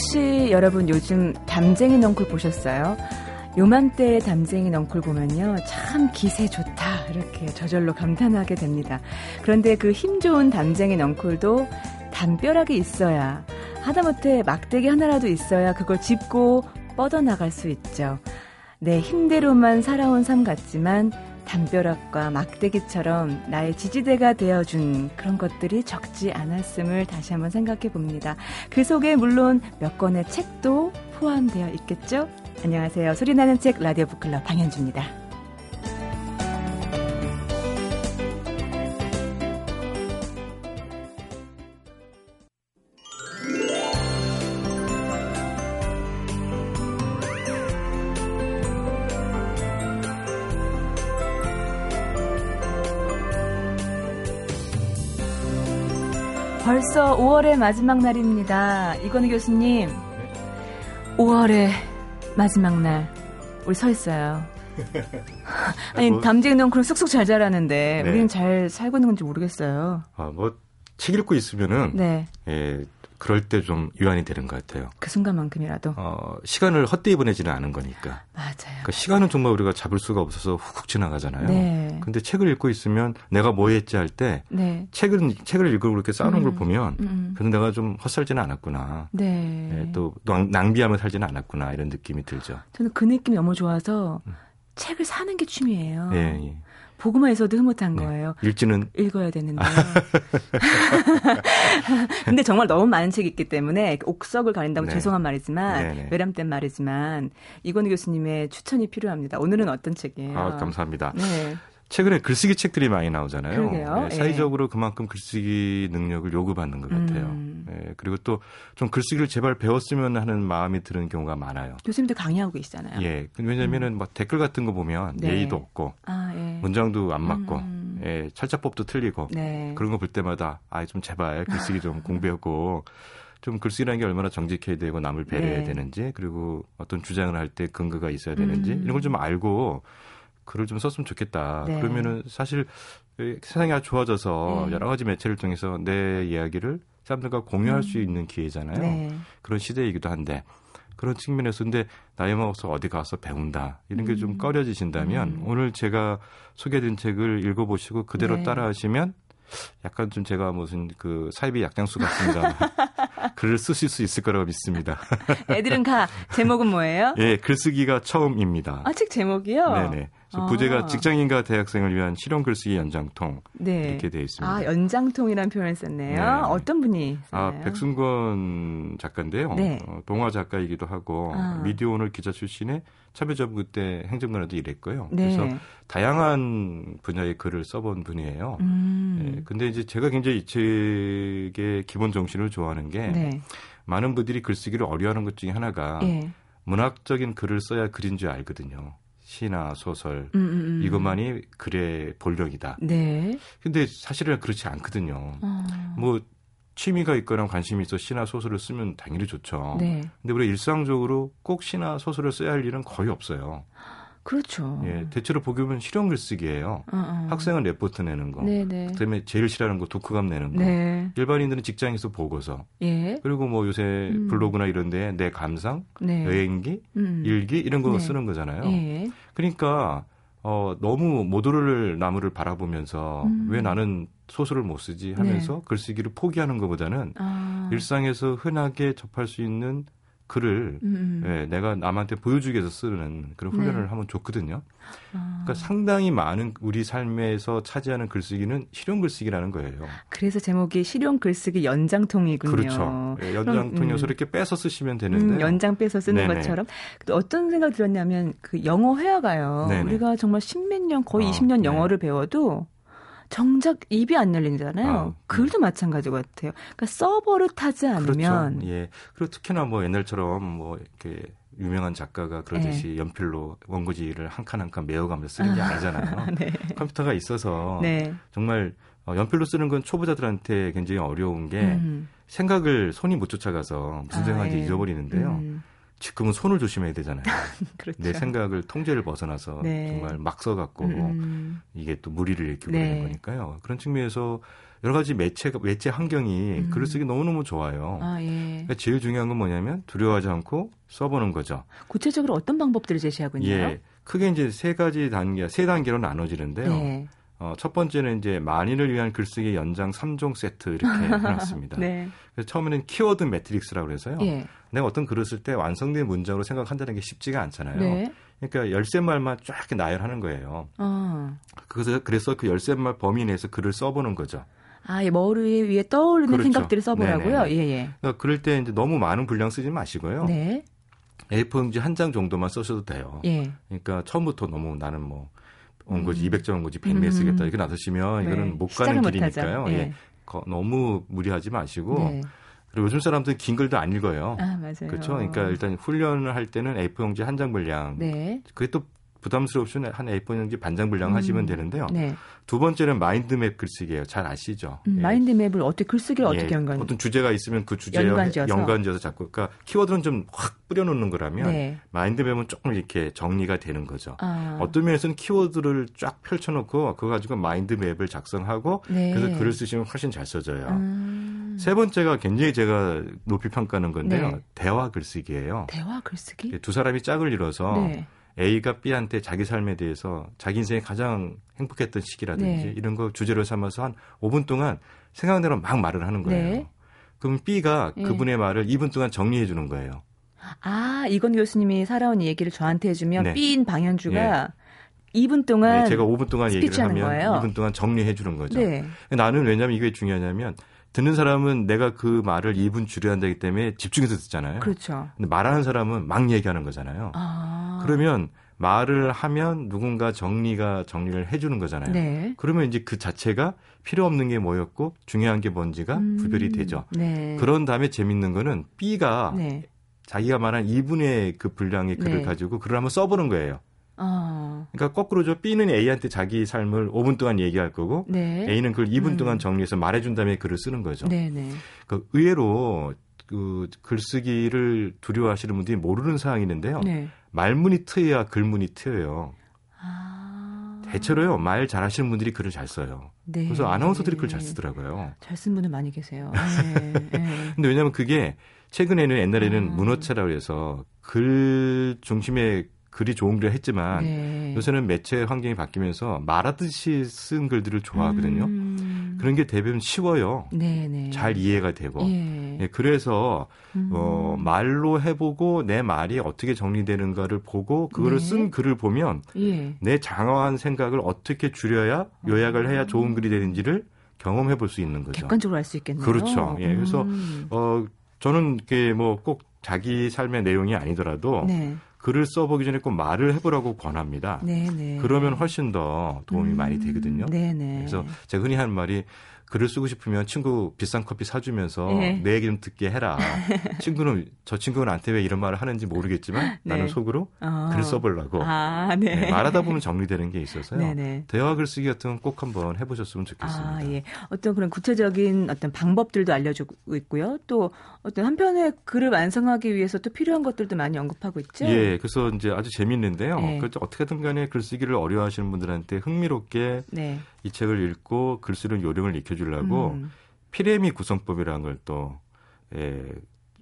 혹시 여러분 요즘 담쟁이 넝쿨 보셨어요? 요맘때 담쟁이 넝쿨 보면요. 참 기세 좋다. 이렇게 저절로 감탄하게 됩니다. 그런데 그 힘 좋은 담쟁이 넝쿨도 담벼락이 있어야 하다못해 막대기 하나라도 있어야 그걸 짚고 뻗어나갈 수 있죠. 내 힘대로만 살아온 삶 같지만 담벼락과 막대기처럼 나의 지지대가 되어준 그런 것들이 적지 않았음을 다시 한번 생각해 봅니다. 그 속에 물론 몇 권의 책도 포함되어 있겠죠? 안녕하세요. 소리나는 책 라디오 북클럽 방현주입니다. 벌써 5월의 마지막 날입니다. 이건희 교수님, 5월의 마지막 날, 우리 서 있어요. 아니, 뭐, 담쟁이 넌 쑥쑥 잘 자라는데, 네. 우리는 잘 살고 있는 건지 모르겠어요. 아, 뭐, 책 읽고 있으면은, 네. 예, 그럴 때 좀 유한이 되는 것 같아요. 그 순간만큼이라도. 어, 시간을 헛되이 보내지는 않은 거니까. 맞아요. 그러니까 시간은 정말 우리가 잡을 수가 없어서 훅훅 지나가잖아요. 네. 근데 책을 읽고 있으면 내가 뭐 했지 할때 네. 책은 책을 읽고 그렇게 쌓아놓은 음, 걸 보면 음. 그래도 내가 좀 헛살지는 않았구나. 네. 네. 또 낭비하며 살지는 않았구나 이런 느낌이 들죠. 저는 그 느낌이 너무 좋아서 음. 책을 사는 게 취미예요. 예, 예. 보고만있어도 흐뭇한 네. 거예요. 읽지는 읽어야 되는데. 근데 정말 너무 많은 책이 있기 때문에 옥석을 가린다고 네. 죄송한 말이지만 네, 네. 외람된 말이지만 이건희 교수님의 추천이 필요합니다. 오늘은 어떤 책이에요? 아, 감사합니다. 네. 최근에 글쓰기 책들이 많이 나오잖아요. 네, 예. 사회적으로 그만큼 글쓰기 능력을 요구받는 것 같아요. 음. 네, 그리고 또 좀 글쓰기를 제발 배웠으면 하는 마음이 드는 경우가 많아요. 교수님도 강의하고 계시잖아요. 예. 왜냐면은 음. 막뭐 댓글 같은 거 보면 네. 예의도 없고 아, 예. 문장도 안 맞고 음. 예, 철자법도 틀리고 네. 그런 거 볼 때마다 아 좀 제발 글쓰기 좀 공부하고 좀 글쓰기라는 게 얼마나 정직해야 되고 남을 배려해야 네. 되는지 그리고 어떤 주장을 할 때 근거가 있어야 되는지 음. 이런 걸 좀 알고 글을 좀 썼으면 좋겠다. 네. 그러면은 사실 세상이 아주 좋아져서 네. 여러 가지 매체를 통해서 내 이야기를 사람들과 공유할 음. 수 있는 기회잖아요. 네. 그런 시대이기도 한데 그런 측면에서 근데 나이 먹어서 어디 가서 배운다 이런 게좀 음. 꺼려지신다면 음. 오늘 제가 소개해드린 책을 읽어보시고 그대로 네. 따라하시면 약간 좀 제가 무슨 그 사이비 약장수 같습니다. 글을 쓰실 수 있을 거라고 믿습니다. 애들은 가. 제목은 뭐예요? 예, 글쓰기가 처음입니다. 아, 책 제목이요? 네네. 아. 부제가 직장인과 대학생을 위한 실용 글쓰기 연장통 네. 이렇게 되어 있습니다. 아 연장통이라는 표현을 썼네요. 네. 어떤 분이 썼나요? 아 백순권 작가인데요. 네. 어, 동화 작가이기도 하고 아. 미디어오늘 기자 출신의 참여정부 때 행정관에도 일했고요. 네. 그래서 다양한 분야의 글을 써본 분이에요. 음. 네. 근데 이제 제가 굉장히 이 책의 기본 정신을 좋아하는 게 네. 많은 분들이 글쓰기를 어려워하는 것 중에 하나가 예. 문학적인 글을 써야 글인 줄 알거든요. 시나 소설 음, 음, 음. 이것만이 글의 본력이다. 네. 근데 사실은 그렇지 않거든요. 어. 뭐 취미가 있거나 관심이 있어 시나 소설을 쓰면 당연히 좋죠. 네. 근데 우리 일상적으로 꼭 시나 소설을 써야 할 일은 거의 없어요. 그렇죠. 예, 대체로 보기 보면 실용 글쓰기예요. 어, 어. 학생은 레포트 내는 거, 네네. 네. 그다음에 제일 싫어하는 거 독후감 내는 거, 네. 일반인들은 직장에서 보고서, 예. 그리고 뭐 요새 음. 블로그나 이런데 내 감상, 네. 여행기, 음. 일기 이런 거 네. 쓰는 거잖아요. 예. 그러니까 어, 너무 모두를 나무를 바라보면서 음. 왜 나는 소설을 못 쓰지 하면서 네. 글쓰기를 포기하는 것보다는 아. 일상에서 흔하게 접할 수 있는 글을 음, 음. 예, 내가 남한테 보여주기 위해서 쓰는 그런 훈련을 네. 하면 좋거든요. 아. 그러니까 상당히 많은 우리 삶에서 차지하는 글쓰기는 실용 글쓰기라는 거예요. 그래서 제목이 실용 글쓰기 연장통이군요. 그렇죠. 예, 연장통이어서 음. 이렇게 빼서 쓰시면 되는데 음, 연장 빼서 쓰는 네네. 것처럼 어떤 생각 들었냐면 그 영어 회화가요. 네네. 우리가 정말 십몇 년 거의 어, 20년 영어를 배워도 정작 입이 안 열리잖아요. 아, 글도 음. 마찬가지 같아요. 그러니까 서버를 타지 않으면 그렇죠. 예. 그리고 특히나 뭐 옛날처럼 뭐 이렇게 유명한 작가가 그러듯이 네. 연필로 원고지를 한 칸 한 칸 메어가면서 쓰는 게 아니잖아요. 네. 컴퓨터가 있어서 네. 정말 어, 연필로 쓰는 건 초보자들한테 굉장히 어려운 게 음. 생각을 손이 못 쫓아가서 무슨 생각인지 아, 예. 잊어버리는데요. 음. 지금은 손을 조심해야 되잖아요. 그렇죠. 내 생각을 통제를 벗어나서 네. 정말 막 써갖고 음. 이게 또 무리를 일으키고 네. 그러는 거니까요. 그런 측면에서 여러 가지 매체 매체 환경이 음. 글을 쓰기 너무 너무 좋아요. 아, 예. 그러니까 제일 중요한 건 뭐냐면 두려워하지 않고 써보는 거죠. 구체적으로 어떤 방법들을 제시하고 있나요? 예, 크게 이제 세 가지 단계, 세 단계로 나눠지는데요. 네. 어, 첫 번째는 이제 만인을 위한 글쓰기 연장 3종 세트 이렇게 해놨습니다. 네. 그래서 처음에는 키워드 매트릭스라고 그래서요. 예. 내가 어떤 글을 쓸 때 완성된 문장으로 생각한다는 게 쉽지가 않잖아요. 네. 그러니까 열쇠말만 쫙 이렇게 나열하는 거예요. 어. 그래서 그래서 그 열쇠말 범위 내에서 글을 써보는 거죠. 아, 예, 머리 위에 떠오르는 그렇죠. 생각들을 써보라고요. 예, 예. 그러니까 그럴 때 이제 너무 많은 분량 쓰지 마시고요. 네. A4 용지 한 장 정도만 써셔도 돼요. 예. 그러니까 처음부터 너무 나는 뭐 온 거지 음. 200점 온거지 100매 음. 쓰겠다 이렇게 나서시면 네. 이거는 못 가는 길이니까요. 예. 예. 너무 무리하지 마시고 네. 그리고 요즘 사람들은 긴 글도 안 읽어요. 아, 맞아요. 그렇죠. 그러니까 일단 훈련을 할 때는 A4 용지 한 장 분량. 네. 그게 또 부담스러우시면 한 A4 용지 반장 분량 음. 하시면 되는데요. 네. 두 번째는 mind map 글쓰기예요. 잘 아시죠? 음, 예. mind map을 어떻게 글쓰기를 예. 어떻게 연관? 어떤 주제가 있으면 그 주제에 연관지어서, 연관지어서 자꾸 그러니까 키워드는 좀 확 뿌려놓는 거라면 네. mind map은 조금 이렇게 정리가 되는 거죠. 아. 어떤 면에서는 키워드를 쫙 펼쳐놓고 그거 가지고 mind map을 작성하고 네. 그래서 글을 쓰시면 훨씬 잘 써져요. 음. 세 번째가 굉장히 제가 높이 평가하는 건데요. 네. 대화 글쓰기예요. 대화 글쓰기? 두 사람이 짝을 이뤄서 네. A가 B한테 자기 삶에 대해서 자기 인생에 가장 행복했던 시기라든지 네. 이런 거 주제로 삼아서 한 5분 동안 생각대로 막 말을 하는 거예요. 네. 그럼 B가 네. 그분의 말을 2분 동안 정리해 주는 거예요. 아, 이건 교수님이 살아온 얘기를 저한테 해주면 네. B인 방현주가 2분 동안 네, 제가 5분 동안 얘기를 하면 거예요? 2분 동안 정리해 주는 거죠. 네. 나는 왜냐하면 이게 중요하냐면 듣는 사람은 내가 그 말을 2분 줄여야 한다기 때문에 집중해서 듣잖아요. 그렇죠. 근데 말하는 사람은 막 얘기하는 거잖아요. 아. 그러면 말을 하면 누군가 정리가 정리를 해주는 거잖아요. 네. 그러면 이제 그 자체가 필요 없는 게 뭐였고 중요한 게 뭔지가 음. 구별이 되죠. 네. 그런 다음에 재밌는 거는 B가 네. 자기가 말한 2분의 그 분량의 글을 네. 가지고 글을 한번 써보는 거예요. 어. 그러니까 거꾸로죠. B는 A한테 자기 삶을 5분 동안 얘기할 거고 네. A는 그걸 2분 음. 동안 정리해서 말해준 다음에 글을 쓰는 거죠. 네, 네. 그 의외로 그 글쓰기를 두려워하시는 분들이 모르는 사항이 있는데요. 네. 말문이 트여야 글문이 트여요. 아... 대체로요 말 잘하시는 분들이 글을 잘 써요. 네. 그래서 아나운서들이 글을 잘 쓰더라고요. 잘 쓴 분은 많이 계세요. 네. 네. 근데 왜냐하면 그게 최근에는 옛날에는 아... 문어체라고 해서 글 중심의 글이 좋은 글을 했지만 네. 요새는 매체 환경이 바뀌면서 말하듯이 쓴 글들을 좋아하거든요. 음. 그런 게 대부분 쉬워요. 네네. 네. 잘 이해가 되고. 예. 예, 그래서 음. 어, 말로 해보고 내 말이 어떻게 정리되는가를 보고 그거를 네. 쓴 글을 보면 예. 내 장황한 생각을 어떻게 줄여야 요약을 해야 좋은 글이 되는지를 경험해 볼 수 있는 거죠. 객관적으로 알 수 있겠네요. 그렇죠. 예, 그래서 음. 어, 저는 이게 뭐 꼭 자기 삶의 내용이 아니더라도 네. 글을 써보기 전에 꼭 말을 해보라고 권합니다. 네네. 네. 그러면 훨씬 더 도움이 음, 많이 되거든요. 네네. 네. 그래서 제가 흔히 하는 말이 글을 쓰고 싶으면 친구 비싼 커피 사주면서 네. 내 얘기 좀 듣게 해라. 친구는 저 친구는 나한테 왜 이런 말을 하는지 모르겠지만 네. 나는 속으로 어. 글 써보려고. 아, 네. 네. 말하다 보면 정리되는 게 있어서요. 대화 글쓰기 같은 건 꼭 한번 해보셨으면 좋겠습니다. 아, 예. 어떤 그런 구체적인 어떤 방법들도 알려주고 있고요. 또 어떤 한편의 글을 완성하기 위해서 또 필요한 것들도 많이 언급하고 있죠. 예. 그래서 이제 아주 재밌는데요. 네. 그 어떻게든 간에 글쓰기를 어려워하시는 분들한테 흥미롭게 네. 이 책을 읽고 글 쓰는 요령을 익혀주려고 음. 피레미 구성법이라는 걸 또 예,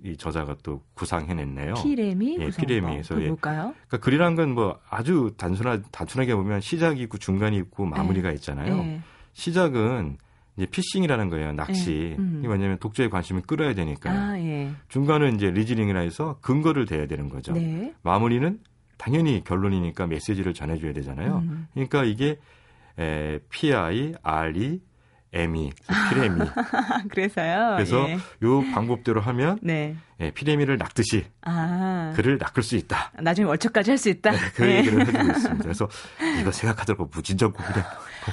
이 저자가 또 구상해냈네요. 피레미? 예, 피레미. 그래서 예. 뭘까요? 그러니까 글이란 건 뭐 아주 단순하 단순하게 보면 시작이 있고 중간이 있고 마무리가 네. 있잖아요. 네. 시작은 이제 fishing이라는 거예요. 낚시. 네. 음. 이게 뭐냐면 독자의 관심을 끌어야 되니까. 아, 예. 중간은 이제 reasoning이라 해서 근거를 대야 되는 거죠. 네. 마무리는 당연히 결론이니까 메시지를 전해줘야 되잖아요. 음. 그러니까 이게 에, PI, RE, ME, 피레미. 그래서요. 그래서 예. 요 방법대로 하면 네. 예, 피레미를 낚듯이 아. 글을 낚을 수 있다. 나중에 월척까지 할 수 있다. 네, 그 네. 얘기를 해주고 있습니다. 그래서 이거 생각하더라고 무진장 고민해.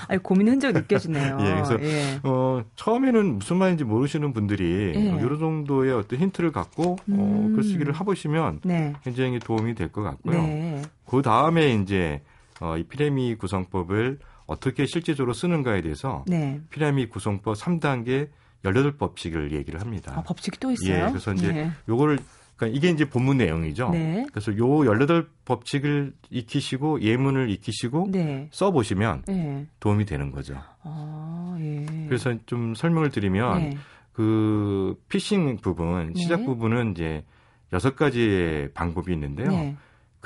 아니, 고민 흔적 느껴지네요. 예, 그래서 예. 어, 처음에는 무슨 말인지 모르시는 분들이 예. 어, 여러 정도의 어떤 힌트를 갖고 어, 음. 어, 글쓰기를 해보시면 네. 굉장히 도움이 될 것 같고요. 네. 그 다음에 이제 어, 이 피레미 구성법을 어떻게 실제적으로 쓰는가에 대해서 네. 피라미드 구성법 3단계 18법칙을 얘기를 합니다. 아, 법칙이 또 있어요? 예, 그래서 이제 네. 요거를 그러니까 이게 이제 본문 내용이죠. 네. 그래서 요 18법칙을 익히시고 예문을 익히시고 네. 써 보시면 네. 도움이 되는 거죠. 아, 예. 그래서 좀 설명을 드리면 네. 그 피싱 부분, 시작 네. 부분은 이제 여섯 가지의 방법이 있는데요.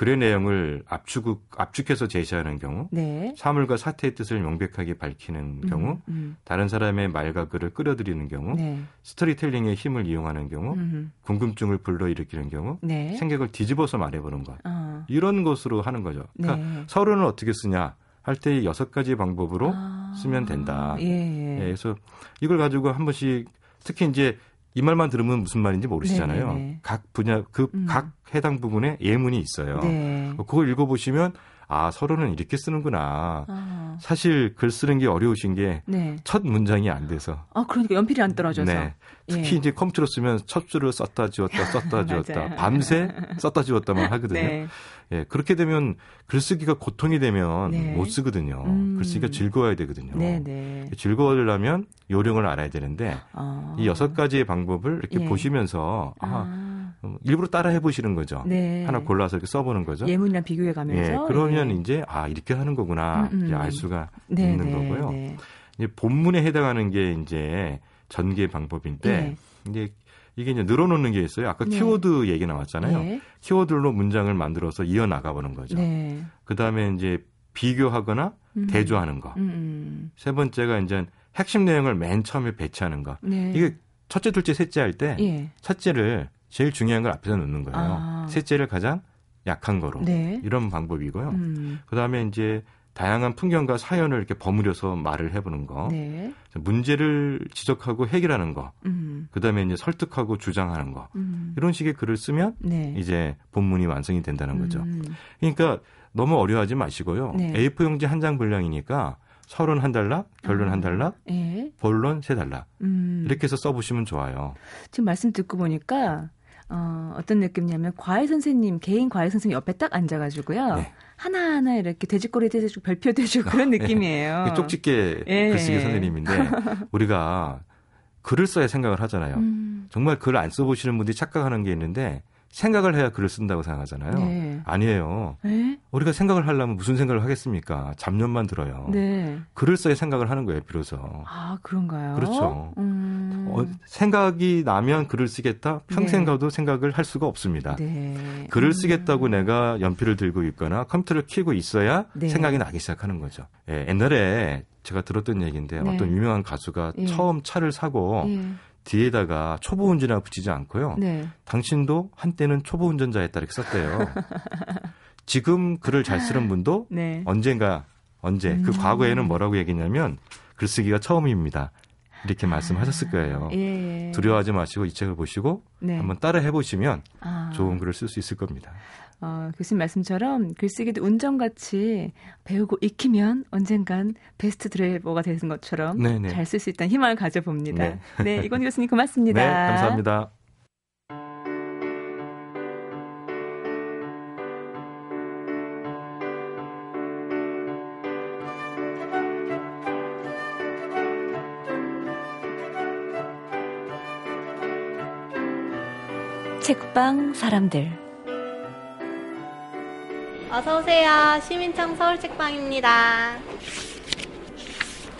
네. 글의 내용을 압축, 압축해서 제시하는 경우, 네. 사물과 사태의 뜻을 명백하게 밝히는 음, 경우, 음. 다른 사람의 말과 글을 끌어들이는 경우, 네. 스토리텔링의 힘을 이용하는 경우, 음. 궁금증을 불러일으키는 경우, 네. 생각을 뒤집어서 말해보는 것. 어. 이런 것으로 하는 거죠. 그러니까 네. 서론을 어떻게 쓰냐 할 때 여섯 가지 방법으로 아. 쓰면 된다. 예, 예. 예, 그래서 이걸 가지고 한 번씩 특히 이제 이 말만 들으면 무슨 말인지 모르시잖아요. 네네. 네, 네. 각 분야 그각 음. 해당 부분에 예문이 있어요. 네. 그걸 읽어보시면 아 서론은 이렇게 쓰는구나. 아. 사실 글 쓰는 게 어려우신 게첫 네. 문장이 안 돼서. 아 그러니까 연필이 안 떨어져서. 네. 특히 예. 이제 컴퓨터로 쓰면 첫 줄을 썼다 지웠다 썼다 지웠다 밤새 썼다 지웠다만 하거든요. 네. 예, 그렇게 되면 글쓰기가 고통이 되면 네. 못 쓰거든요. 음. 글쓰기가 즐거워야 되거든요. 네, 네. 즐거워하려면 요령을 알아야 되는데 아. 이 여섯 가지의 방법을 이렇게 예. 보시면서 아, 아. 음, 일부러 따라 해보시는 거죠. 네. 하나 골라서 이렇게 써보는 거죠. 예문이랑 비교해 가면서. 예, 그러면 네. 이제 아 이렇게 하는 거구나 음, 음. 이제 알 수가 네, 있는 네, 거고요. 네. 이제 본문에 해당하는 게 이제 전개 방법인데 예. 이제 이게 이제 늘어놓는 게 있어요. 아까 네. 키워드 얘기 나왔잖아요. 네. 키워드로 문장을 만들어서 이어 나가보는 거죠. 네. 그 다음에 이제 비교하거나 음. 대조하는 거. 세 번째가 이제 핵심 내용을 맨 처음에 배치하는 거. 네. 이게 첫째, 둘째, 셋째 할때 예. 첫째를 제일 중요한 걸 앞에서 놓는 거예요. 아. 셋째를 가장 약한 거로 네. 이런 방법이고요. 음. 그다음에 이제 다양한 풍경과 사연을 이렇게 버무려서 말을 해보는 거, 네. 문제를 지적하고 해결하는 거, 음. 그다음에 이제 설득하고 주장하는 거 음. 이런 식의 글을 쓰면 네. 이제 본문이 완성이 된다는 거죠. 음. 그러니까 너무 어려워하지 마시고요. 네. A4 용지 한 장 분량이니까 서론 한 달락, 결론 아. 한 달락, 예. 본론 세 달락 음. 이렇게 해서 써보시면 좋아요. 지금 말씀 듣고 보니까 어, 어떤 느낌이냐면 과외 선생님 개인 과외 선생님 옆에 딱 앉아가지고요. 네. 하나하나 이렇게 돼지꼬리 대주고 별표 대주고 그런 네. 느낌이에요. 네. 쪽집게 예. 글쓰기 선생님인데 우리가 글을 써야 생각을 하잖아요. 음. 정말 글을 안 써보시는 분들이 착각하는 게 있는데 생각을 해야 글을 쓴다고 생각하잖아요. 네. 아니에요. 네? 우리가 생각을 하려면 무슨 생각을 하겠습니까? 잡념만 들어요. 네. 글을 써야 생각을 하는 거예요, 비로소. 아, 그런가요? 그렇죠. 음... 어, 생각이 나면 글을 쓰겠다? 평생 네. 가도 생각을 할 수가 없습니다. 네. 글을 음... 쓰겠다고 내가 연필을 들고 있거나 컴퓨터를 켜고 있어야 네. 생각이 나기 시작하는 거죠. 예, 옛날에 제가 들었던 얘기인데 네. 어떤 유명한 가수가 예. 처음 차를 사고 예. 뒤에다가 초보 운전이라 붙이지 않고요. 네. 당신도 한때는 초보 운전자였다 이렇게 썼대요. 지금 글을 잘 쓰는 분도 네. 언젠가 언제 그 음. 그 과거에는 뭐라고 얘기했냐면 글쓰기가 처음입니다. 이렇게 말씀하셨을 아, 거예요. 예. 두려워하지 마시고 이 책을 보시고 네. 한번 따라 해보시면 아. 좋은 글을 쓸 수 있을 겁니다. 어, 교수님 말씀처럼 글쓰기도 운전같이 배우고 익히면 언젠간 베스트 드라이버가 되는 것처럼 잘 쓸 수 있다는 희망을 가져봅니다. 네, 네 이건 교수님 고맙습니다. 네, 감사합니다. 책방 사람들 어서 오세요. 시민청 서울책방입니다.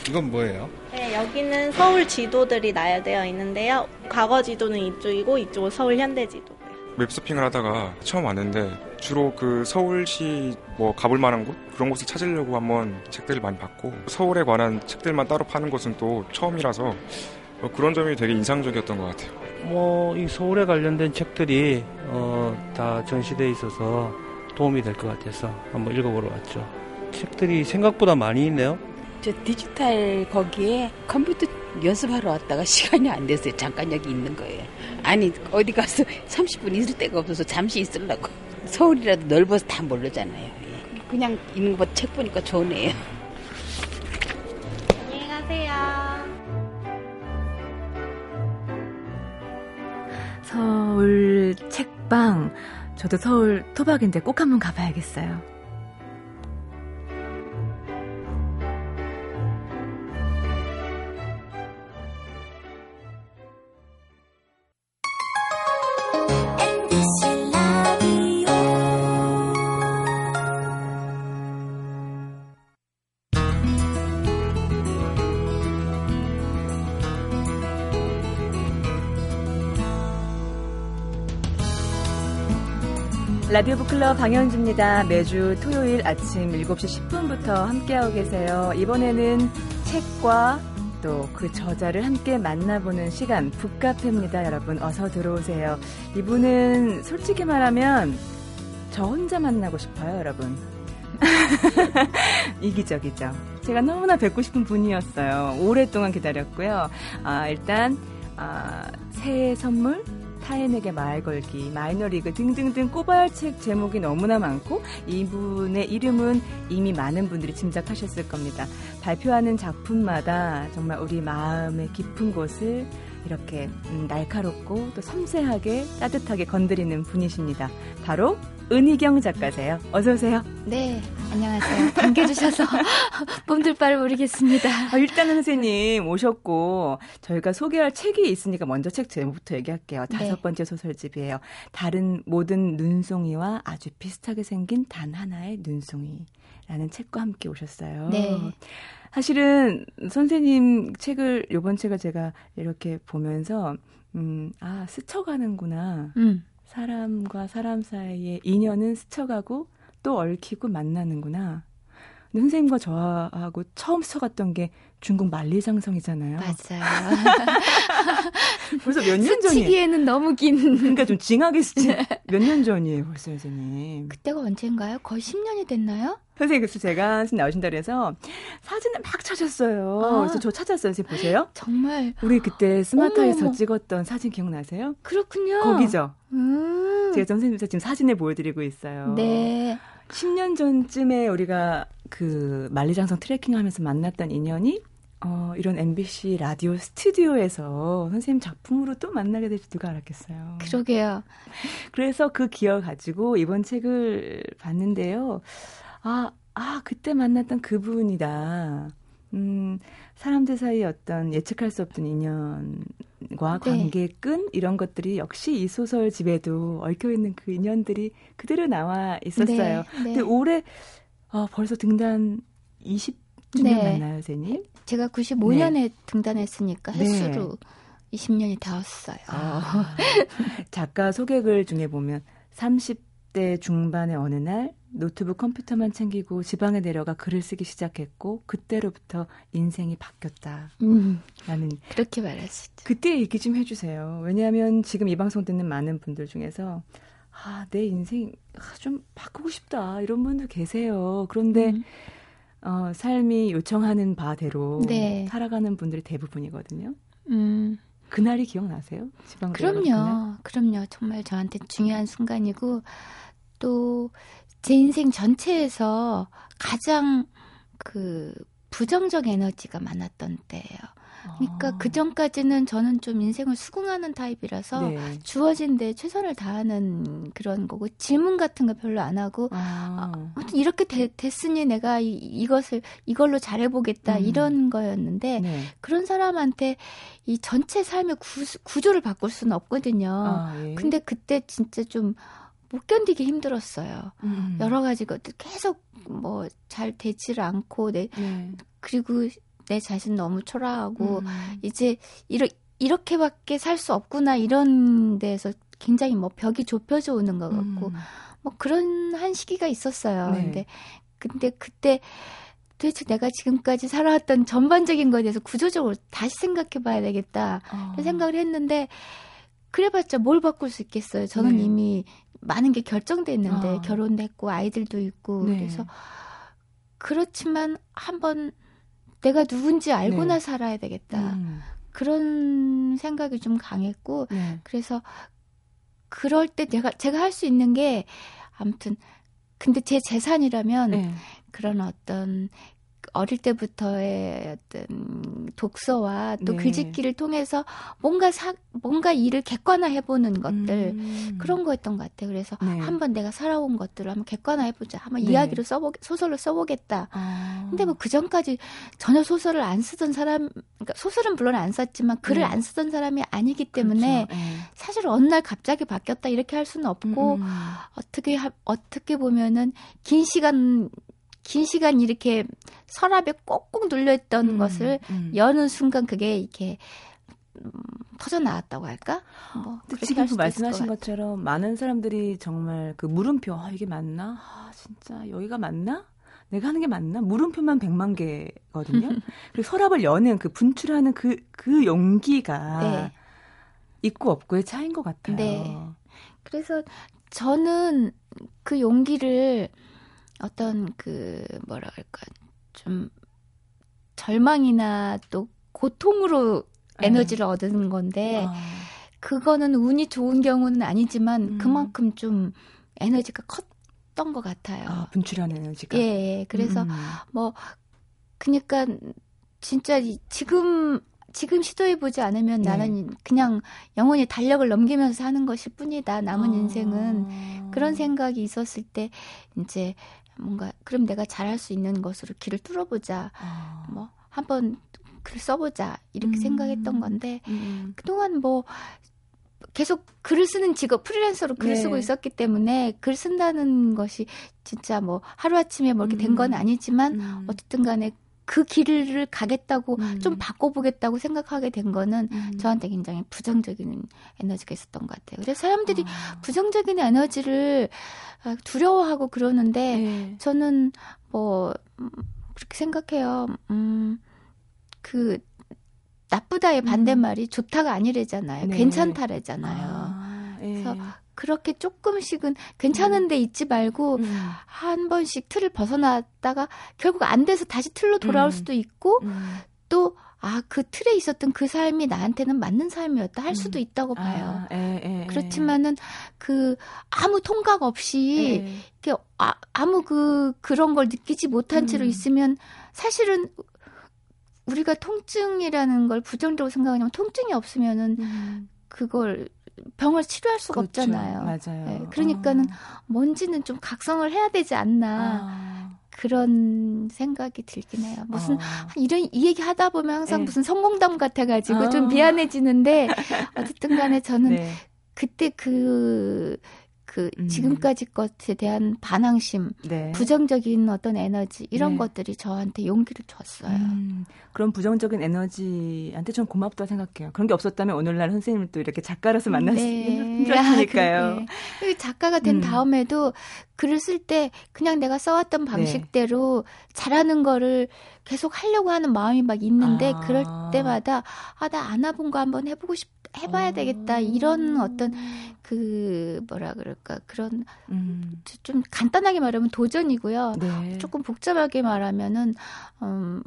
이건 뭐예요? 네, 여기는 서울 지도들이 나열되어 있는데요. 과거 지도는 이쪽이고 이쪽은 서울 현대 지도고요. 맵서핑을 하다가 처음 왔는데 주로 그 서울시 뭐 가볼 만한 곳 그런 곳을 찾으려고 한번 책들을 많이 봤고 서울에 관한 책들만 따로 파는 곳은 또 처음이라서 뭐 그런 점이 되게 인상적이었던 것 같아요. 뭐 이 서울에 관련된 책들이 어, 다 전시돼 있어서 도움이 될 것 같아서 한번 읽어보러 왔죠. 책들이 생각보다 많이 있네요. 저 디지털 거기에 컴퓨터 연습하러 왔다가 시간이 안 됐어요. 잠깐 여기 있는 거예요. 아니 어디 가서 30분 있을 데가 없어서 잠시 있으려고. 서울이라도 넓어서 다 모르잖아요. 예. 그냥 있는 것보다 책 보니까 좋네요. 안녕히 가세요. 서울 책방 저도 서울 토박인데 꼭 한번 가봐야겠어요. 라디오 북클럽 방현주입니다. 매주 토요일 아침 7시 10분부터 함께하고 계세요. 이번에는 책과 또 그 저자를 함께 만나보는 시간 북카페입니다. 여러분 어서 들어오세요. 이분은 솔직히 말하면 저 혼자 만나고 싶어요, 여러분. 이기적이죠. 제가 너무나 뵙고 싶은 분이었어요. 오랫동안 기다렸고요. 아, 일단 아, 새해 선물 타인에게 말 걸기, 마이너리그 등등등 꼽아야 할 책 제목이 너무나 많고 이분의 이름은 이미 많은 분들이 짐작하셨을 겁니다. 발표하는 작품마다 정말 우리 마음의 깊은 곳을 이렇게 음, 날카롭고 또 섬세하게 따뜻하게 건드리는 분이십니다. 바로 은희경 작가세요. 어서 오세요. 네, 안녕하세요. 반겨주셔서 몸둘 바를 모르겠습니다. 아, 일단은 선생님 오셨고 저희가 소개할 책이 있으니까 먼저 책 제목부터 얘기할게요. 네. 다섯 번째 소설집이에요. 다른 모든 눈송이와 아주 비슷하게 생긴 단 하나의 눈송이라는 책과 함께 오셨어요. 네. 사실은 선생님 책을 요번 책을 제가 이렇게 보면서 음, 아 스쳐가는구나. 음. 사람과 사람 사이의 인연은 스쳐가고 또 얽히고 만나는구나. 근데 선생님과 저하고 처음 스쳐갔던 게 중국 만리장성이잖아요. 맞아요. 벌써 몇 년 전이에요. 스치기에는 너무 긴. 그러니까 좀 징하게 스치. 네. 몇년 전이에요, 벌써 선생님. 그때가 언젠가요? 거의 10년이 됐나요? 선생님, 그래서 제가 선생님 나오신다 그래서 사진을 막 찾았어요. 아, 그래서 저 찾았어요. 선생님 보세요. 정말. 우리 그때 스마트에서 어머 찍었던 사진 기억나세요? 그렇군요. 거기죠. 음. 제가 선생님한테 지금 사진을 보여드리고 있어요. 네. 10년 전쯤에 우리가 그 만리장성 트레킹 하면서 만났던 인연이 어, 이런 MBC 라디오 스튜디오에서 선생님 작품으로 또 만나게 될지 누가 알았겠어요. 그러게요. 그래서 그 기억 가지고 이번 책을 봤는데요. 아, 아, 그때 만났던 그분이다. 음, 사람들 사이 어떤 예측할 수 없던 인연 과 네. 관계 끈 이런 것들이 역시 이 소설 집에도 얽혀 있는 그 인연들이 그대로 나와 있었어요. 네, 네. 근데 올해 어, 벌써 등단 20주년 네. 맞나요, 선생님? 제가 95년에 등단했으니까 횟수로 20년이 되었어요. 아, 작가 소개글 중에 보면 30대 중반의 어느 날 노트북 컴퓨터만 챙기고 지방에 내려가 글을 쓰기 시작했고 그때로부터 인생이 바뀌었다. 음, 라는 그렇게 말할 수 있죠. 그때 얘기 좀 해주세요. 왜냐하면 지금 이 방송 듣는 많은 분들 중에서 아, 내 인생 좀 바꾸고 싶다 이런 분들 계세요. 그런데 음. 어, 삶이 요청하는 바대로 네. 살아가는 분들이 대부분이거든요. 음. 그날이 기억나세요? 지방 그럼요. 그럼요. 정말 저한테 중요한 순간이고 또 제 인생 전체에서 가장 그 부정적 에너지가 많았던 때예요. 그러니까 아. 그 전까지는 저는 좀 인생을 수긍하는 타입이라서 네. 주어진 데 최선을 다하는 그런 거고 질문 같은 거 별로 안 하고 아. 아, 이렇게 되, 됐으니 내가 이, 이것을 이걸로 잘해보겠다 음. 이런 거였는데 네. 그런 사람한테 이 전체 삶의 구, 구조를 바꿀 수는 없거든요. 아, 예. 근데 그때 진짜 좀 못 견디기 힘들었어요. 음. 여러 가지 것들 계속 뭐 잘 되지를 않고 내 네. 그리고 내 자신 너무 초라하고 음. 이제 이러, 이렇게밖에 살 수 없구나 이런 데에서 굉장히 뭐 벽이 좁혀져 오는 것 같고 음. 뭐 그런 한 시기가 있었어요. 네. 근데 근데 그때 도대체 내가 지금까지 살아왔던 전반적인 거에 대해서 구조적으로 다시 생각해 봐야 되겠다. 어. 생각을 했는데 그래봤자 뭘 바꿀 수 있겠어요. 저는 네. 이미 많은 게 결정돼 있는데 어. 결혼도 했고 아이들도 있고 네. 그래서 그렇지만 한번 내가 누군지 알고나 네. 살아야 되겠다. 음. 그런 생각이 좀 강했고 네. 그래서 그럴 때 내가 제가 할 수 있는 게 아무튼 근데 제 재산이라면 네. 그런 어떤 어릴 때부터의 어떤 독서와 또 네. 글짓기를 통해서 뭔가 사, 뭔가 일을 객관화해 보는 것들 음. 그런 거였던 것 같아요. 그래서 네. 한번 내가 살아온 것들을 한번 객관화해 보자. 한번 네. 이야기를 써보 소설을 써보겠다. 아. 근데 뭐 그 전까지 전혀 소설을 안 쓰던 사람, 그러니까 소설은 물론 안 썼지만 글을 네. 안 쓰던 사람이 아니기 때문에 그렇죠. 네. 사실 어느 날 갑자기 바뀌었다 이렇게 할 수는 없고 음. 어떻게 하, 어떻게 보면은 긴 시간 긴 시간 이렇게 서랍에 꼭꼭 눌려있던 음, 것을 음. 여는 순간 그게 이렇게 음, 터져 나왔다고 할까? 뭐 지금 그 말씀하신 것처럼 많은 사람들이 정말 그 물음표 아, 이게 맞나? 아, 진짜 여기가 맞나? 내가 하는 게 맞나? 물음표만 100만 개거든요. 그리고 서랍을 여는 그 분출하는 그, 그 용기가 네. 있고 없고의 차이인 것 같아요. 네. 그래서 저는 그 용기를 어떤 그 뭐라 그럴까 좀 절망이나 또 고통으로 네. 에너지를 네. 얻는 건데 아. 그거는 운이 좋은 경우는 아니지만 음. 그만큼 좀 에너지가 컸던 것 같아요. 아, 분출하는 에너지가. 예, 예. 그래서 음. 뭐 그니까 진짜 지금 지금 시도해보지 않으면 네. 나는 그냥 영원히 달력을 넘기면서 사는 것일 뿐이다. 남은 아. 인생은. 그런 생각이 있었을 때, 이제 뭔가, 그럼 내가 잘할 수 있는 것으로 길을 뚫어보자. 아. 뭐, 한번 글 써보자. 이렇게 음. 생각했던 건데, 음. 그동안 뭐, 계속 글을 쓰는 직업 프리랜서로 글을 네. 쓰고 있었기 때문에 글 쓴다는 것이 진짜 뭐 하루아침에 뭐 이렇게 된건 음. 아니지만 음. 어쨌든 간에 그 길을 가겠다고 음. 좀 바꿔보겠다고 생각하게 된 거는 음. 저한테 굉장히 부정적인 에너지가 있었던 것 같아요. 그래서 사람들이 아. 부정적인 에너지를 아, 두려워하고 그러는데 네. 저는 뭐 음, 그렇게 생각해요. 음, 그 나쁘다의 반대말이 음. 좋다가 아니래잖아요. 네. 괜찮다래잖아요. 아, 네. 그래서 그렇게 조금씩은 괜찮은데 음. 있지 말고 음. 한 번씩 틀을 벗어났다가 결국 안 돼서 다시 틀로 돌아올 음. 수도 있고 음. 또 아, 그 틀에 있었던 그 삶이 나한테는 맞는 삶이었다 할 수도 음. 있다고 아, 봐요. 아, 에, 에, 그렇지만은 그 아무 통각 없이 에. 이렇게 아, 아무 그 그런 걸 느끼지 못한 채로 음. 있으면 사실은 우리가 통증이라는 걸 부정적으로 생각하냐면 통증이 없으면은 음. 그걸 병을 치료할 수가 그렇죠. 없잖아요. 맞아요. 네, 그러니까는 아. 뭔지는 좀 각성을 해야 되지 않나. 아. 그런 생각이 들긴 해요. 무슨 아. 이런 이 얘기 하다 보면 항상 네. 무슨 성공담 같아 가지고 좀 아. 미안해지는데 어쨌든 간에 저는 네. 그때 그그 음. 지금까지 것에 대한 반항심, 네. 부정적인 어떤 에너지 이런 네. 것들이 저한테 용기를 줬어요. 음. 그런 부정적인 에너지한테 좀 고맙다 생각해요. 그런 게 없었다면 오늘날 선생님을 또 이렇게 작가로서 만날 네. 수 힘들었으니까요. 네. 작가가 된 음. 다음에도 글을 쓸 때 그냥 내가 써왔던 네. 방식대로 잘하는 거를 계속 하려고 하는 마음이 막 있는데 아. 그럴 때마다 아 나 안 해본 거 한번 해보고 싶 해봐야 되겠다 이런 어떤 그 뭐라 그럴까 그런 음. 좀 간단하게 말하면 도전이고요. 네. 조금 복잡하게 말하면은 음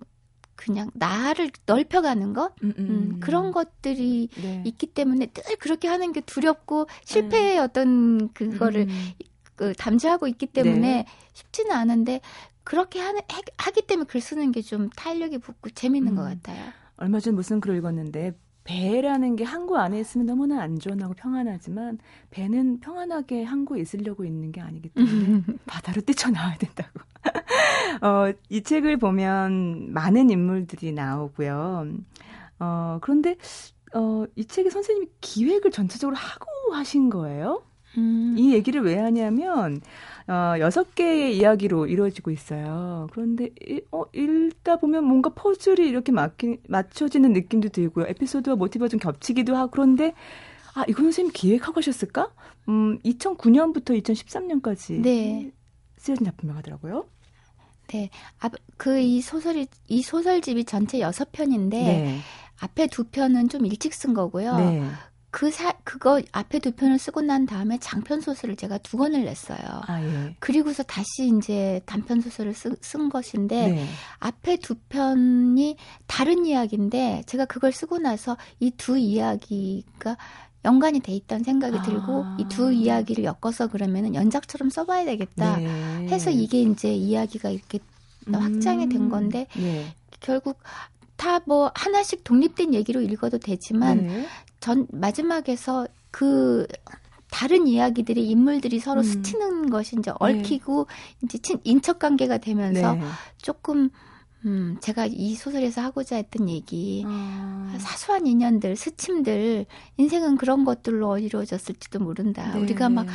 그냥 나를 넓혀가는 것 음, 음. 음, 그런 것들이 네. 있기 때문에 늘 그렇게 하는 게 두렵고 실패의 음. 어떤 그거를 음. 그 담지하고 있기 때문에 네. 쉽지는 않은데 그렇게 하는 하기 때문에 글 쓰는 게 좀 탄력이 붙고 재밌는 것 같아요. 얼마 전 무슨 글을 읽었는데 배라는 게 항구 안에 있으면 너무나 안전하고 평안하지만 배는 평안하게 항구에 있으려고 있는 게 아니기 때문에 바다로 뛰쳐나와야 된다고. 어, 이 책을 보면 많은 인물들이 나오고요. 어, 그런데 어, 이 책에 선생님이 기획을 전체적으로 하고 하신 거예요? 음. 이 얘기를 왜 하냐면 어, 여섯 개의 이야기로 이루어지고 있어요. 그런데 어, 읽다 보면 뭔가 퍼즐이 이렇게 맞기, 맞춰지는 느낌도 들고요. 에피소드와 모티브가 좀 겹치기도 하고 그런데 아, 이거는 선생님 기획하고 하셨을까? 음, 2009년부터 2013년까지 네. 쓰여진 작품이라고 하더라고요. 네. 아, 그 이 소설이 이 소설집이 전체 여섯 편인데 네. 앞에 두 편은 좀 일찍 쓴 거고요. 네. 그 사, 그거 앞에 두 편을 쓰고 난 다음에 장편 소설을 제가 두 권을 냈어요. 아, 예. 그리고서 다시 이제 단편 소설을 쓴, 쓴 것인데 네. 앞에 두 편이 다른 이야기인데 제가 그걸 쓰고 나서 이 두 이야기가 연관이 돼 있다는 생각이 아. 들고 이 두 이야기를 엮어서 그러면은 연작처럼 써봐야 되겠다 네. 해서 이게 이제 이야기가 이렇게 음. 확장이 된 건데 네. 결국 다 뭐 하나씩 독립된 얘기로 읽어도 되지만 네. 전 마지막에서 그 다른 이야기들이 인물들이 서로 음. 스치는 것이 이제 네. 얽히고 네. 이제 친 인척 관계가 되면서 네. 조금 음, 제가 이 소설에서 하고자 했던 얘기, 어. 사소한 인연들, 스침들, 인생은 그런 것들로 이루어졌을지도 모른다. 네. 우리가 막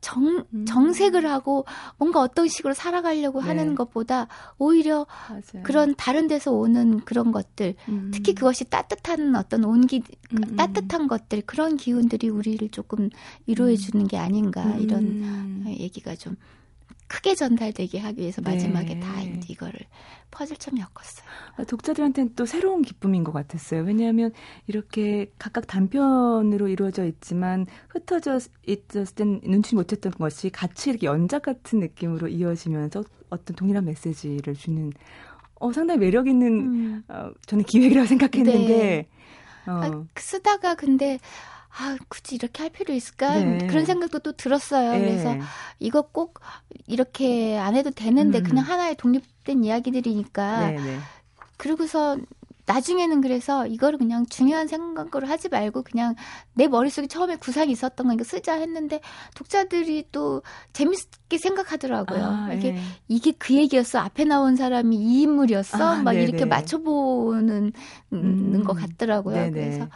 정, 음. 정색을 하고 뭔가 어떤 식으로 살아가려고 네. 하는 것보다 오히려 맞아요. 그런 다른 데서 오는 그런 것들, 음. 특히 그것이 따뜻한 어떤 온기, 음. 음. 따뜻한 것들, 그런 기운들이 우리를 조금 위로해주는 음. 게 아닌가, 이런 음. 얘기가 좀 크게 전달되게 하기 위해서 마지막에 네. 다 이거를 퍼즐처럼 엮었어요. 아, 독자들한테는 또 새로운 기쁨인 것 같았어요. 왜냐하면 이렇게 각각 단편으로 이루어져 있지만 흩어져 있었을 땐 눈치 못했던 것이 같이 이렇게 연작 같은 느낌으로 이어지면서 어떤 동일한 메시지를 주는 어, 상당히 매력 있는 음. 어, 저는 기획이라고 생각했는데 네. 어. 아, 쓰다가 근데 아, 굳이 이렇게 할 필요 있을까? 네. 그런 생각도 또 들었어요. 네. 그래서 이거 꼭 이렇게 안 해도 되는데 음. 그냥 하나의 독립된 이야기들이니까. 네, 네. 그러고서 나중에는 그래서 이거를 그냥 중요한 생각으로 하지 말고 그냥 내 머릿속에 처음에 구상이 있었던 거니까 쓰자 했는데 독자들이 또 재밌게 생각하더라고요. 아, 이게 네. 이게 그 얘기였어. 앞에 나온 사람이 이 인물이었어. 아, 막 네네. 이렇게 맞춰보는 음, 것 같더라고요. 네네. 그래서 음,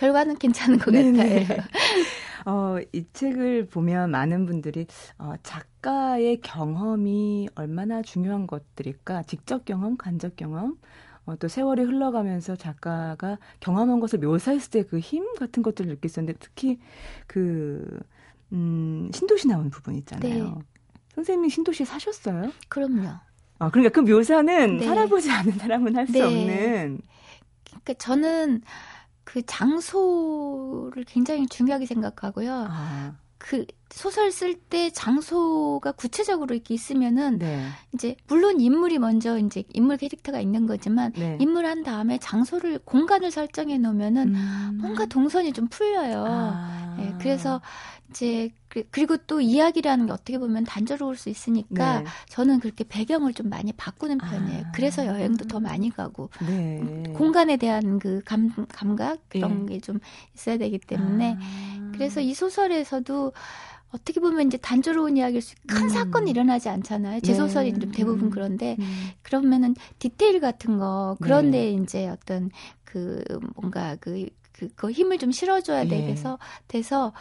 결과는 괜찮은 것 네네. 같아요. 어, 이 책을 보면 많은 분들이 어, 작가의 경험이 얼마나 중요한 것들일까? 직접 경험, 간접 경험, 어, 또 세월이 흘러가면서 작가가 경험한 것을 묘사했을 때 그 힘 같은 것들을 느꼈었는데 특히 그 음, 신도시 나온 부분 있잖아요. 네. 선생님이 신도시 사셨어요? 그럼요. 아, 그러니까 그 묘사는 네. 살아보지 않은 사람은 할수 네. 없는. 그러니까 저는 그 장소를 굉장히 중요하게 생각하고요. 아. 그 소설 쓸 때 장소가 구체적으로 이렇게 있으면은 네. 이제 물론 인물이 먼저 이제 인물 캐릭터가 있는 거지만 네. 인물 한 다음에 장소를 공간을 설정해 놓으면은 음. 뭔가 동선이 좀 풀려요. 아. 네, 그래서 이제 그, 그리고 또 이야기라는 게 어떻게 보면 단조로울 수 있으니까 네. 저는 그렇게 배경을 좀 많이 바꾸는 편이에요. 아. 그래서 여행도 더 많이 가고 네. 공간에 대한 그 감, 감각 그런 네. 게좀 있어야 되기 때문에 아. 그래서 이 소설에서도 어떻게 보면 이제 단조로운 이야기일 수, 큰 음. 사건이 일어나지 않잖아요. 제 네. 소설이 좀 대부분 음. 그런데, 음. 그러면은 디테일 같은 거, 그런데 네. 이제 어떤 그 뭔가 그, 그, 그 힘을 좀 실어줘야 예. 되겠어, 돼서,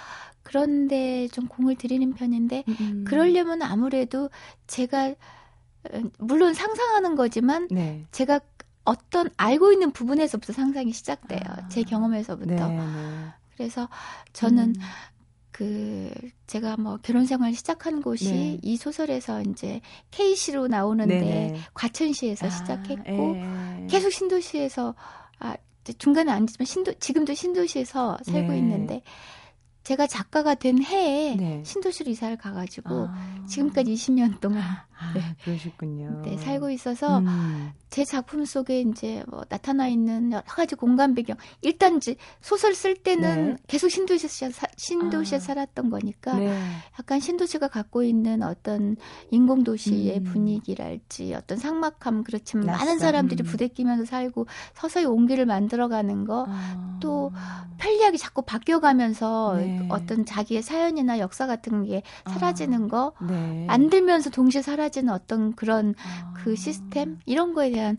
그런데 좀 공을 들이는 편인데 음. 그러려면 아무래도 제가 어, 물론 상상하는 거지만 네. 제가 어떤 알고 있는 부분에서부터 상상이 시작돼요. 아. 제 경험에서부터. 네, 네. 그래서 저는 음. 그 제가 뭐 결혼 생활 시작한 곳이 네. 이 소설에서 이제 K시로 나오는데 네네. 과천시에서 아, 시작했고 에. 예. 계속 신도시에서 아 중간에 아니지만 신도 지금도 신도시에서 살고 네. 있는데 제가 작가가 된 해에 네. 신도시로 이사를 가가지고 아. 지금까지 20년 동안 아, 네. 그러셨군요. 네, 살고 있어서 음. 제 작품 속에 이제 뭐 나타나 있는 여러 가지 공간 배경 일단 이제 소설 쓸 때는 네. 계속 신도시에서 신도시에 아. 살았던 거니까 네. 약간 신도시가 갖고 있는 어떤 인공 도시의 음. 분위기랄지 어떤 상막함 그렇지만 낯선. 많은 사람들이 음. 부대끼면서 살고 서서히 온기를 만들어가는 거또 아. 편리하게 자꾸 바뀌어가면서 네. 어떤 자기의 사연이나 역사 같은 게 사라지는 아. 거 네. 만들면서 동시에 사라 사라지는 어떤 그런 아. 그 시스템 이런 거에 대한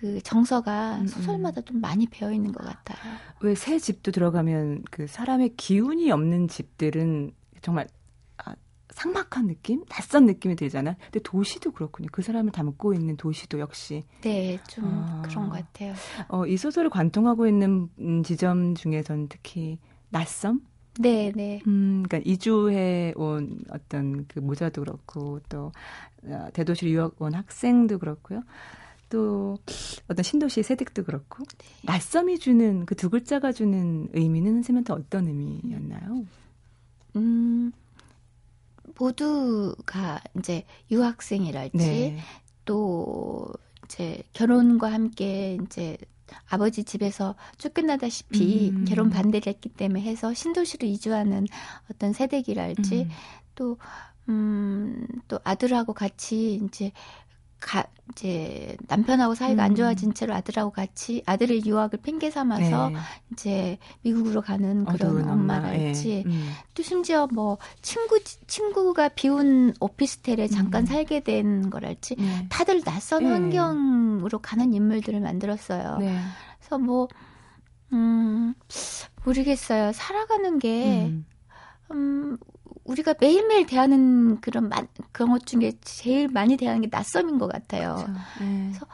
그 정서가 음, 음. 소설마다 좀 많이 배어 있는 것 같아요. 왜 새 집도 들어가면 그 사람의 기운이 없는 집들은 정말 아, 상막한 느낌, 낯선 느낌이 들잖아요. 근데 도시도 그렇군요. 그 사람을 담고 있는 도시도 역시. 네, 좀 아. 그런 것 같아요. 어, 이 소설을 관통하고 있는 지점 중에서는 특히 낯섦, 네, 네. 음, 그러니까 이주해 온 어떤 그 모자도 그렇고 또 어, 대도시 유학 온 학생도 그렇고요. 또 어떤 신도시 세댁도 그렇고 네. 낯섦이 주는 그 두 글자가 주는 의미는 선생님한테 어떤 의미였나요? 음, 모두가 이제 유학생이랄지 네. 또 이제 결혼과 함께 이제 아버지 집에서 쫓겨나다시피 음. 결혼 반대를 했기 때문에 해서 신도시로 이주하는 어떤 세대기랄지 음. 또, 음, 또 아들하고 같이 이제 가, 이제 남편하고 사이가 음. 안 좋아진 채로 아들하고 같이 아들의 유학을 핑계 삼아서 네. 이제 미국으로 가는 그런 엄마랄지 네. 음. 또 심지어 뭐 친구 친구가 비운 오피스텔에 잠깐 음. 살게 된 거랄지 네. 다들 낯선 네. 환경으로 가는 인물들을 만들었어요. 네. 그래서 뭐 음, 모르겠어요. 살아가는 게 음, 음 우리가 매일매일 대하는 그런 마, 그런 것 중에 제일 많이 대하는 게 낯섦인 것 같아요. 그렇죠. 네. 그래서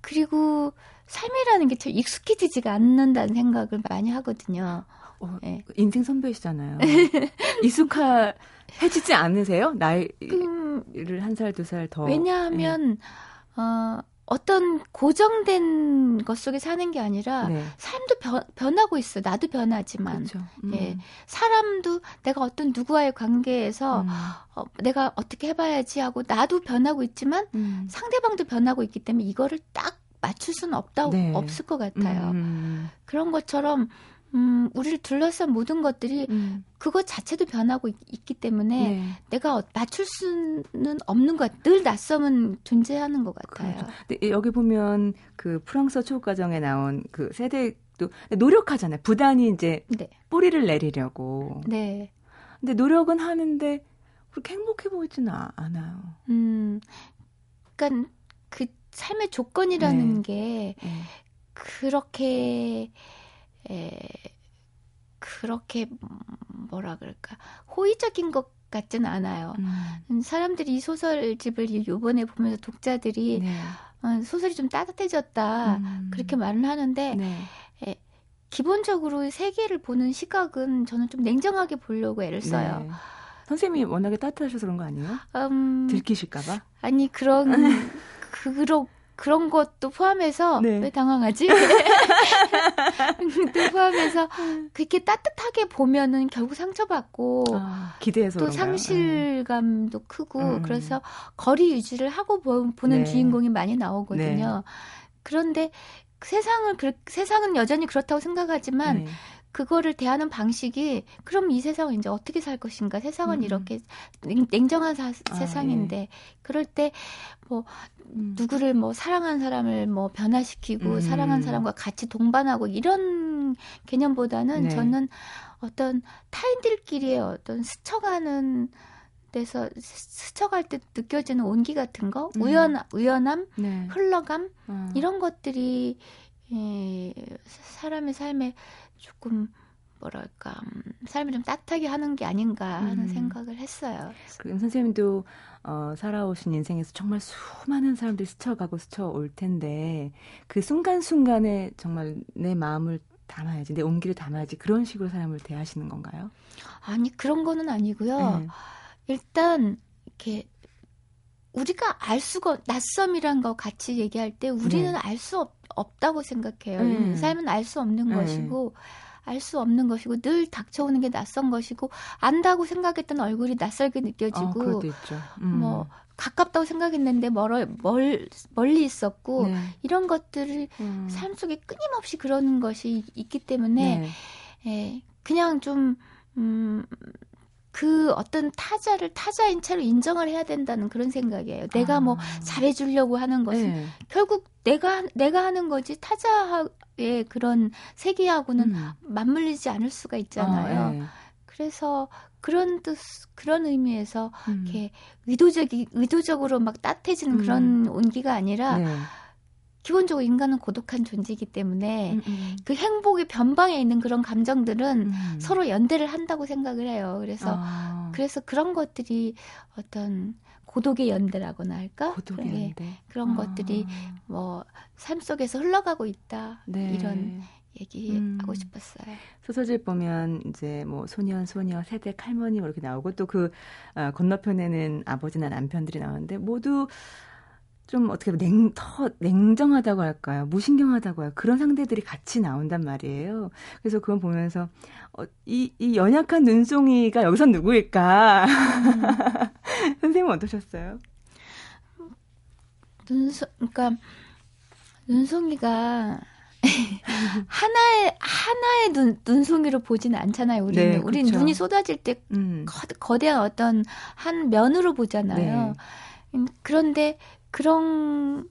그리고 삶이라는 게 참 익숙해지지가 않는다는 생각을 많이 하거든요. 어, 네. 인생 선배시잖아요. 익숙해지지 않으세요? 나이를 음, 한 살, 두 살 더. 왜냐하면, 네. 어, 어떤 고정된 것 속에 사는 게 아니라 네. 삶도 변, 변하고 있어. 나도 변하지만. 그렇죠. 음. 예. 사람도 내가 어떤 누구와의 관계에서 음. 어, 내가 어떻게 해봐야지 하고 나도 변하고 있지만 음. 상대방도 변하고 있기 때문에 이거를 딱 맞출 수는 없다 네. 없을 것 같아요. 음. 그런 것처럼 음, 우리를 둘러싼 모든 것들이 음. 그것 자체도 변하고 있, 기 때문에 네. 내가 맞출 수는 없는 것, 늘 낯섦은 존재하는 것 같아요. 그렇죠. 근데 여기 보면 그 프랑스 초과정에 나온 그 세대도 노력하잖아요. 부단히 이제 네. 뿌리를 내리려고. 네. 근데 노력은 하는데 그렇게 행복해 보이지는 않아요. 음, 그러니까 그 삶의 조건이라는 네. 게 네. 그렇게 에, 그렇게 뭐라 그럴까 호의적인 것 같지는 않아요. 음. 사람들이 이 소설집을 요번에 보면서 독자들이 네. 어, 소설이 좀 따뜻해졌다 음. 그렇게 말을 하는데 네. 에, 기본적으로 세계를 보는 시각은 저는 좀 냉정하게 보려고 애를 써요. 네. 선생님이 워낙에 따뜻하셔서 그런 거 아니에요? 음, 들키실까봐? 아니 그런 그렇 그런 것도 포함해서 네. 왜 당황하지? 또 포함해서 그렇게 따뜻하게 보면은 결국 상처받고 아, 기대해서 또 그런가요? 상실감도 음. 크고 음. 그래서 거리 유지를 하고 보, 는 네. 주인공이 많이 나오거든요. 네. 그런데 세상을 세상은 여전히 그렇다고 생각하지만 네. 그거를 대하는 방식이 그럼 이 세상은 이제 어떻게 살 것인가? 세상은 음. 이렇게 냉정한 사, 아, 세상인데 예. 그럴 때뭐 음. 누구를 뭐 사랑한 사람을 뭐 변화시키고 음. 사랑한 사람과 같이 동반하고 이런 개념보다는 네. 저는 어떤 타인들끼리의 어떤 스쳐가는 데서 스쳐갈 때 느껴지는 온기 같은 거, 음. 우연 우연함, 네. 흘러감 어. 이런 것들이 예, 사람의 삶에 조금 뭐랄까 음, 삶을 좀 따뜻하게 하는 게 아닌가 하는 음. 생각을 했어요. 그럼 선생님도 어, 살아오신 인생에서 정말 수많은 사람들이 스쳐가고 스쳐올 텐데 그 순간순간에 정말 내 마음을 담아야지, 내 온기를 담아야지 그런 식으로 사람을 대하시는 건가요? 아니 그런 거는 아니고요. 네. 일단 이렇게 우리가 알 수가 낯섦이란 거 같이 얘기할 때 우리는 네. 알수 없다고 생각해요. 음. 삶은 알 수 없는 네. 것이고 알 수 없는 것이고 늘 닥쳐오는 게 낯선 것이고 안다고 생각했던 얼굴이 낯설게 느껴지고 어, 음. 뭐 가깝다고 생각했는데 멀어 멀 멀리 있었고 네. 이런 것들을 음. 삶 속에 끊임없이 그러는 것이 있기 때문에 네. 예, 그냥 좀 음. 그 어떤 타자를 타자인 채로 인정을 해야 된다는 그런 생각이에요. 내가 뭐 아. 뭐 잘해주려고 하는 것은 네. 결국 내가 내가 하는 거지 타자 의 그런 세계하고는 음. 맞물리지 않을 수가 있잖아요. 아, 네. 그래서 그런 뜻 그런 의미에서 음. 이렇게 의도적이 의도적으로 막 따뜻해지는 음. 그런 온기가 아니라 네. 기본적으로 인간은 고독한 존재이기 때문에 음, 음. 그 행복의 변방에 있는 그런 감정들은 음. 서로 연대를 한다고 생각을 해요. 그래서 아. 그래서 그런 것들이 어떤 고독의 연대라고나 할까? 고독의 네. 연대. 그런 아. 것들이 뭐 삶 속에서 흘러가고 있다. 네. 이런 얘기하고 음. 싶었어요. 소설집 보면 이제 뭐 소년, 소녀, 세댁, 할머니 뭐 이렇게 나오고 또그 어, 건너편에는 아버지나 남편들이 나오는데 모두 좀 어떻게 냉, 더 냉정하다고 할까요? 무신경하다고 할까요? 그런 상대들이 같이 나온단 말이에요. 그래서 그건 보면서, 어, 이, 이 연약한 눈송이가 여기서 누구일까? 음. 선생님은 어떠셨어요? 눈송, 그러니까, 눈송이가 하나의 하나의 눈 눈송이로 보지는 않잖아요. 우리는 네, 우리 눈이 쏟아질 때 음. 거, 대한 어떤 한 면으로 보잖아요. 네. 음, 그런데 그런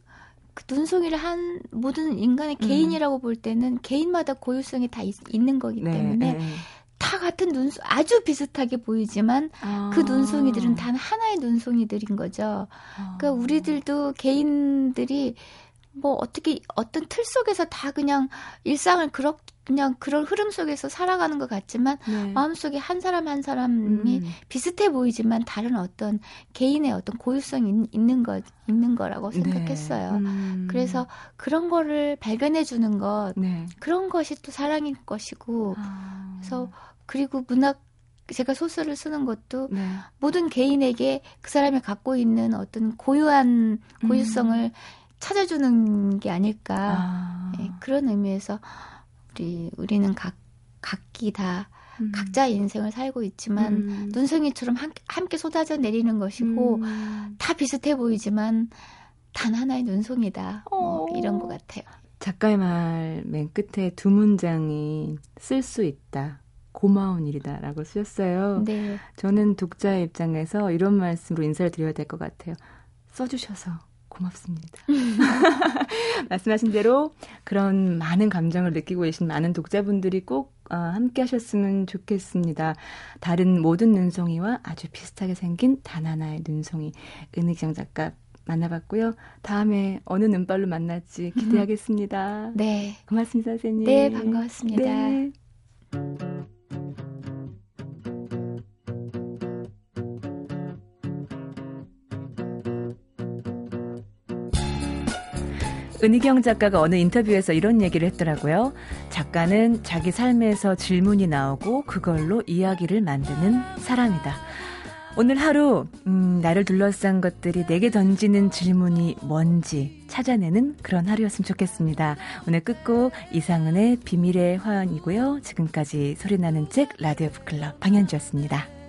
그 눈송이를 한 모든 인간의 음. 개인이라고 볼 때는 개인마다 고유성이 다 있, 는 거기 네, 때문에 네. 다 같은 눈송 아주 비슷하게 보이지만 아. 그 눈송이들은 단 하나의 눈송이들인 거죠. 아. 그러니까 우리들도 개인들이 뭐 어떻게 어떤 틀 속에서 다 그냥 일상을 그렇 그냥 그런 흐름 속에서 살아가는 것 같지만 네. 마음속에 한 사람 한 사람이 음. 비슷해 보이지만 다른 어떤 개인의 어떤 고유성이 있는 것 있는 거라고 네. 생각했어요. 네. 음. 그래서 그런 거를 발견해 주는 것 네. 그런 것이 또 사랑인 것이고 아. 그래서 그리고 문학 제가 소설을 쓰는 것도 네. 모든 개인에게 그 사람이 갖고 있는 어떤 고유한 고유성을 음. 찾아주는 게 아닐까 아. 네, 그런 의미에서 우리 우리는 각 각기 다 음. 각자의 인생을 살고 있지만 음. 눈송이처럼 함, 함께 쏟아져 내리는 것이고 음. 다 비슷해 보이지만 단 하나의 눈송이다 뭐 어. 이런 것 같아요. 작가의 말 맨 끝에 두 문장이 쓸 수 있다. 고마운 일이다라고 쓰셨어요. 네. 저는 독자의 입장에서 이런 말씀으로 인사를 드려야 될 것 같아요. 써주셔서 고맙습니다. 말씀하신 대로 그런 많은 감정을 느끼고 계신 많은 독자분들이 꼭 어, 함께 하셨으면 좋겠습니다. 다른 모든 눈송이와 아주 비슷하게 생긴 단 하나의 눈송이 은희경 작가 만나봤고요. 다음에 어느 눈발로 만날지 기대하겠습니다. 네. 고맙습니다, 선생님. 네, 반가웠습니다. 네. 은희경 작가가 어느 인터뷰에서 이런 얘기를 했더라고요. 작가는 자기 삶에서 질문이 나오고 그걸로 이야기를 만드는 사람이다. 오늘 하루 음, 나를 둘러싼 것들이 내게 던지는 질문이 뭔지 찾아내는 그런 하루였으면 좋겠습니다. 오늘 끝곡 이상은의 비밀의 화환이고요. 지금까지 소리나는 책 라디오 북클럽 방현주였습니다.